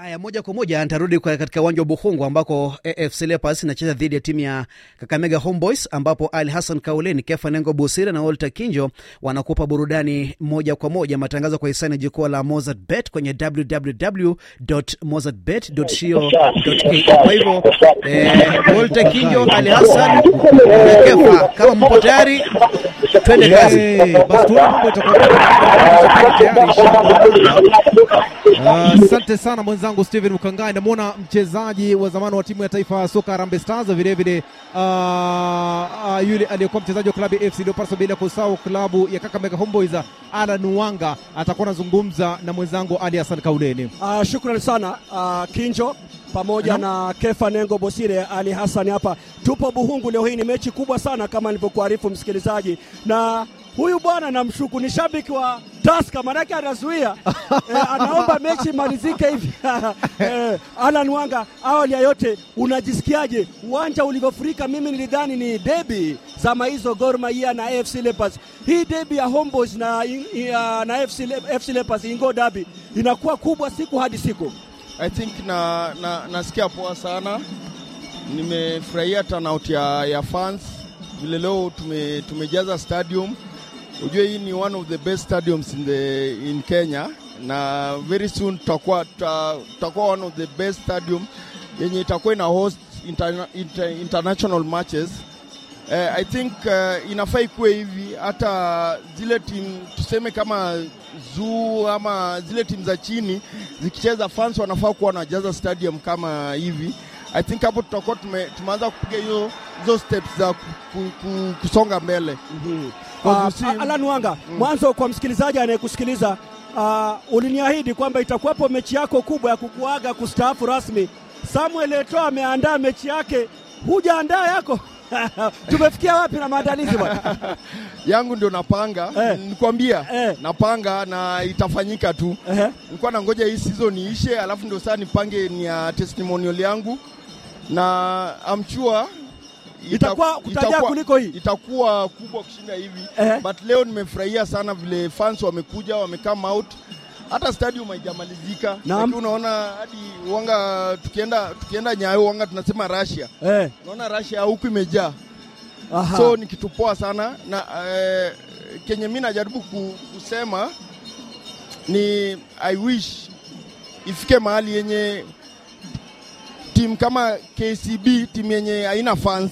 Haya, moja kwa moja nitarudi katika uwanja wa Bukhungu ambako AFC Leopards inacheza dhidi ya timu ya Kakamega Homeboys, ambapo Ali Hassan Kauleni, Kefa Nengo Busira na Walter Kinjo wanakupa burudani moja kwa moja. Matangazo kwa hisani jukwaa la Mozart Bet kwenye www.mozartbet.co.ke. Kwa hivyo eh, Walter Kinjo, Ali Hassan na Kefa, kama mpo tayari, twende kazi. Asante sana mwenzangu Steven Mkangai. Namwona mchezaji wa zamani wa timu ya taifa ya soka Harambee Stars, vilevile uh, uh, yule aliyekuwa mchezaji wa klabu ya FC Leopards, bila kusahau klabu ya Kakamega Homeboys, Alan Wanga atakuwa anazungumza na mwenzangu Ali Hassan Kauleni. Uh, shukrani sana uh, Kinjo pamoja na Kefa Nengo Bosire Ali Hassan hapa. Tupo Buhungu leo hii, ni mechi kubwa sana kama nilivyokuarifu msikilizaji, na huyu bwana namshuku ni shabiki wa Taska, maanake anazuia eh, anaomba mechi imalizike hivi eh, Alan Wanga, awali ya yote unajisikiaje uwanja ulivyofurika? Mimi nilidhani ni debi zama hizo Gor Mahia na AFC Leopards. Hii debi ya Homeboys na, ya, na FC, FC Leopards Ingo Derby inakuwa kubwa siku hadi siku. I think na, na nasikia poa sana, nimefurahia turnout ya, ya fans vile leo tume, tumejaza stadium. Ujue hii ni one of the best stadiums in, the, in Kenya na very soon tutakuwa tuta- tutakuwa one of the best stadium yenye itakuwa ina host interna, inter, international matches. Uh, I think uh, inafaa ikuwe hivi hata zile timu tuseme kama zoo ama zile timu za chini zikicheza, fans wanafaa kuwa wanajaza stadium kama hivi. I think hapo tutakuwa tume, tumeanza kupiga hiyo hizo steps za ku, ku, ku, kusonga mbele. Uh, si- Alan Wanga, mwanzo kwa msikilizaji anayekusikiliza uh, uliniahidi kwamba itakuwepo mechi yako kubwa ya kukuaga kustaafu rasmi. Samuel Eto'o ameandaa mechi yake, hujaandaa yako? Tumefikia wapi na maandalizi bwana? yangu ndio napanga Eh. nikwambia Eh. napanga na itafanyika tu eh. nilikuwa nangoja hii season iishe alafu ndio saa nipange ni ya testimonial yangu na ita- Itakuwa kutajaa itakuwa- kuliko hii. itakuwa kubwa kushinda hivi. Eh. but leo nimefurahia sana vile fans wamekuja wamecome out. Hata stadium haijamalizika. Lakini unaona hadi wanga tukienda tukienda nyayo wanga tunasema Russia. Eh, unaona Russia huku imejaa. So ni kitu poa sana. Na eh, kenye mi najaribu kusema ni I wish ifike mahali yenye timu kama KCB timu yenye haina fans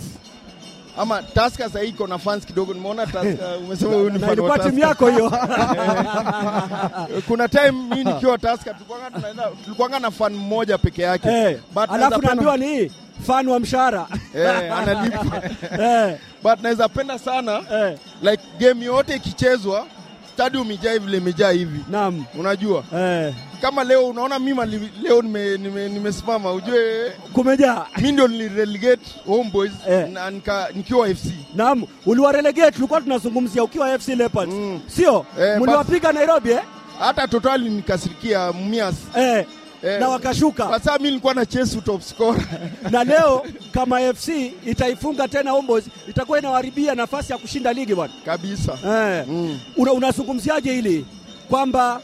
ama Tusker sahii iko na fans kidogo. Nimeona Tusker umesema huyu ni fan wa Tusker. yako hiyo. Kuna time mimi nikiwa Tusker tulikuwanga tunaenda tulikuwanga na fan mmoja peke yake Eh, But alafu naambiwa ni fan wa mshahara eh, analipa. eh, but naweza penda sana eh, like game yote ikichezwa stadium umejaa hivi limejaa hivi. Naam. Unajua? Eh, kama leo unaona mima li, leo nimesimama nime, nime ujue? Kumejaa. Mi ndio nilirelegate homeboys Eh. na nika, nikiwa fc Naam, uliwarelegate, tulikuwa tunazungumzia ukiwa FC Leopards. Mm. sio? Eh, Mliwapiga Nairobi eh? hata totali nikasirikia mias Eh, Eh, na wakashuka kwa sababu mi nilikuwa na Chesu top scorer na leo kama FC itaifunga tena Homeboys itakuwa inawaribia nafasi ya kushinda ligi bwana. kabisa Eh, mm. una, unazungumziaje hili kwamba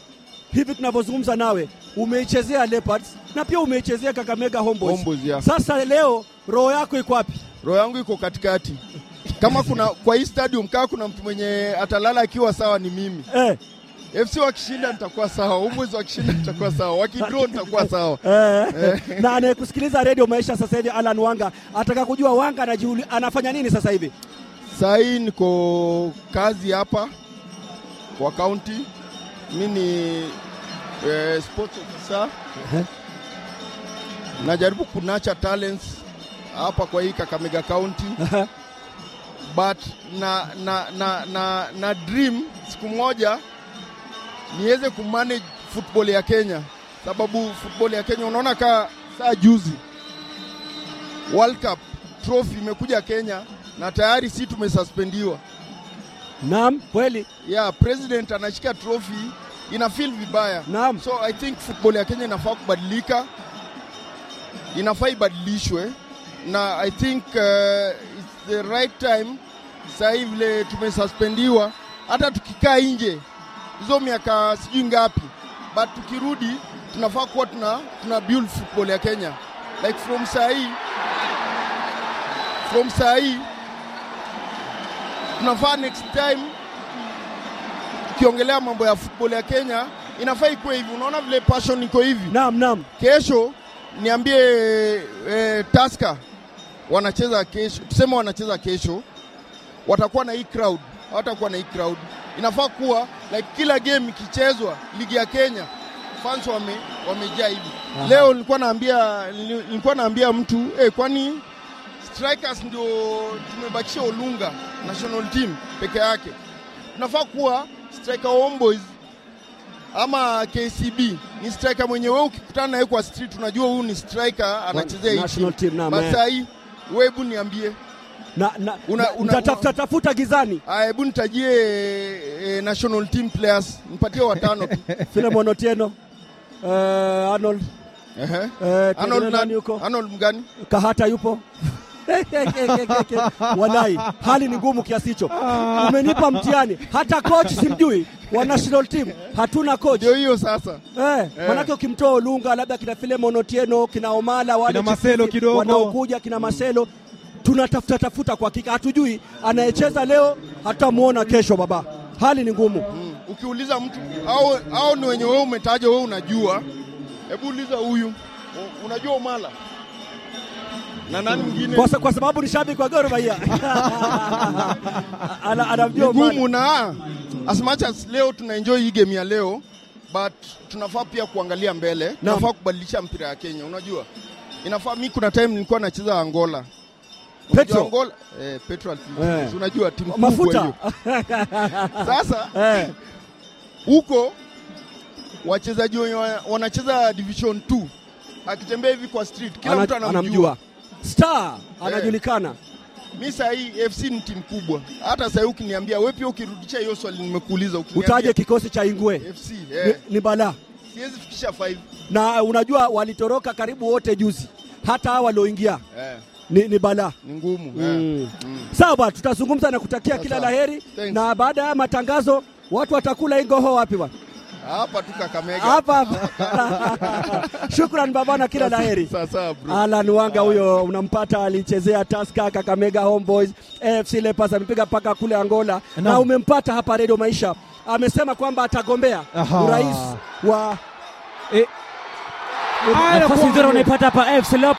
hivi tunavyozungumza nawe umeichezea Leopards na pia umeichezea Kakamega Homeboys. Homeboys, yeah. Sasa leo roho yako iko wapi? roho yangu iko katikati kama kuna kwa hii stadium kaa kuna mtu mwenye atalala akiwa sawa ni mimi Eh, fc wakishinda nitakuwa sawa. Homeboys wakishinda nitakuwa sawa. Wakidraw nitakuwa sawa. Eh, na anayekusikiliza redio maisha sasa hivi Alan Wanga ataka kujua Wanga anajiuli, anafanya nini sasa hivi? Saa hii niko kazi hapa kwa kaunti. Mi ni eh, sports officer. Najaribu kunacha talents hapa kwa hii Kakamega County. But na, na, na, na, na dream siku moja niweze kumanage football ya Kenya sababu football ya Kenya unaona kaa saa juzi World Cup trophy imekuja Kenya na tayari si tumesuspendiwa. Naam, kweli. Yeah, president anashika trophy ina feel vibaya. Naam. So I think football ya Kenya inafaa kubadilika, inafaa ibadilishwe na I think uh, it's the right time. Sasa hivi vile tumesuspendiwa, hata tukikaa nje hizo miaka sijui ngapi, but tukirudi tunafaa kuwa tuna, tuna build football ya Kenya like from saa hii from saa hii tunafaa next time tukiongelea mambo ya football ya Kenya inafaa ikuwe hivi. Unaona vile passion iko hivi. Naam, naam. Kesho niambie e, Tusker wanacheza kesho, tuseme wanacheza kesho, watakuwa na hii crowd, hawatakuwa na hii crowd. Inafaa kuwa like kila game ikichezwa ligi ya Kenya fans wame wamejaa hivi. Leo nilikuwa naambia nilikuwa naambia mtu eh, kwani strikers ndio tumebakisha Olunga national team peke yake. Tunafaa kuwa striker Homeboys ama KCB ni striker mwenye wewe ukikutana naye kwa street unajua huyu ni striker anachezea hii National team, naam, Basi wewe hebu niambie, Na, na, Una- una- nitatafuta tafuta gizani. aya, hebu nitajie e, national team players, nipatie watano tu. Filemon Otieno, uh, Arnold, uh -huh. uh, Arnold nani yuko? Arnold mgani? Kahata yupo. Walai, hali ni ngumu kiasi hicho. Umenipa mtihani. Hata coach simjui wa national team. Hatuna coach. Ndio hiyo sasa. Eh, manake ukimtoa Olunga labda kina Filemon Otieno, kina Omala wale Kina Maselo kidogo. wanaokuja kina Marcelo tunatafuta tafuta kwa hakika, hatujui anayecheza leo, hatamuona kesho. Baba, hali ni ngumu. Mm. Ukiuliza mtu au, au ni wenye wewe umetaja wewe unajua, hebu uliza huyu unajua Omala na nani mwingine? Kwa, kwa sababu ni shabiki wa Gor Mahia anamjua ngumu na as much as leo tuna enjoy hii game ya leo but tunafaa pia kuangalia mbele, tunafaa kubadilisha mpira ya Kenya. Unajua inafaa, mi kuna time nilikuwa nacheza Angola Petro. Angola, eh, Petro Eh. Unajua timu kubwa mafuta. hiyo. Sasa eh, huko wachezaji wenye wanacheza division 2 akitembea hivi kwa street kila ana- mtu anamjua. anamjua. Star anajulikana. Mi saa hii FC ni timu kubwa, hata saa hii ukiniambia wewe pia ukirudisha hiyo swali nimekuuliza, ukiniambia Utaje kikosi cha Ingwe? FC ni, eh, ni balaa siwezi fikisha 5 na unajua walitoroka karibu wote juzi, hata hawa walioingia. Eh, ni, ni balaa. ni ngumu Mm. eh. Mm. Sawa tutazungumza na kutakia kila la heri, Thanks. na baada ya matangazo watu watakula ingoho wapi bwana? Hapa tu Kakamega. Hapa hapa. Shukran babana, kila la heri. Sasa bro. Alan Wanga huyo unampata, alichezea Tusker, Kakamega Homeboys, AFC Leopards, amepiga paka kule Angola na Naam. umempata hapa Radio Maisha. Amesema kwamba atagombea Aha. urais wa e, nafasi nzuri unaipata hapa AFC Leopards.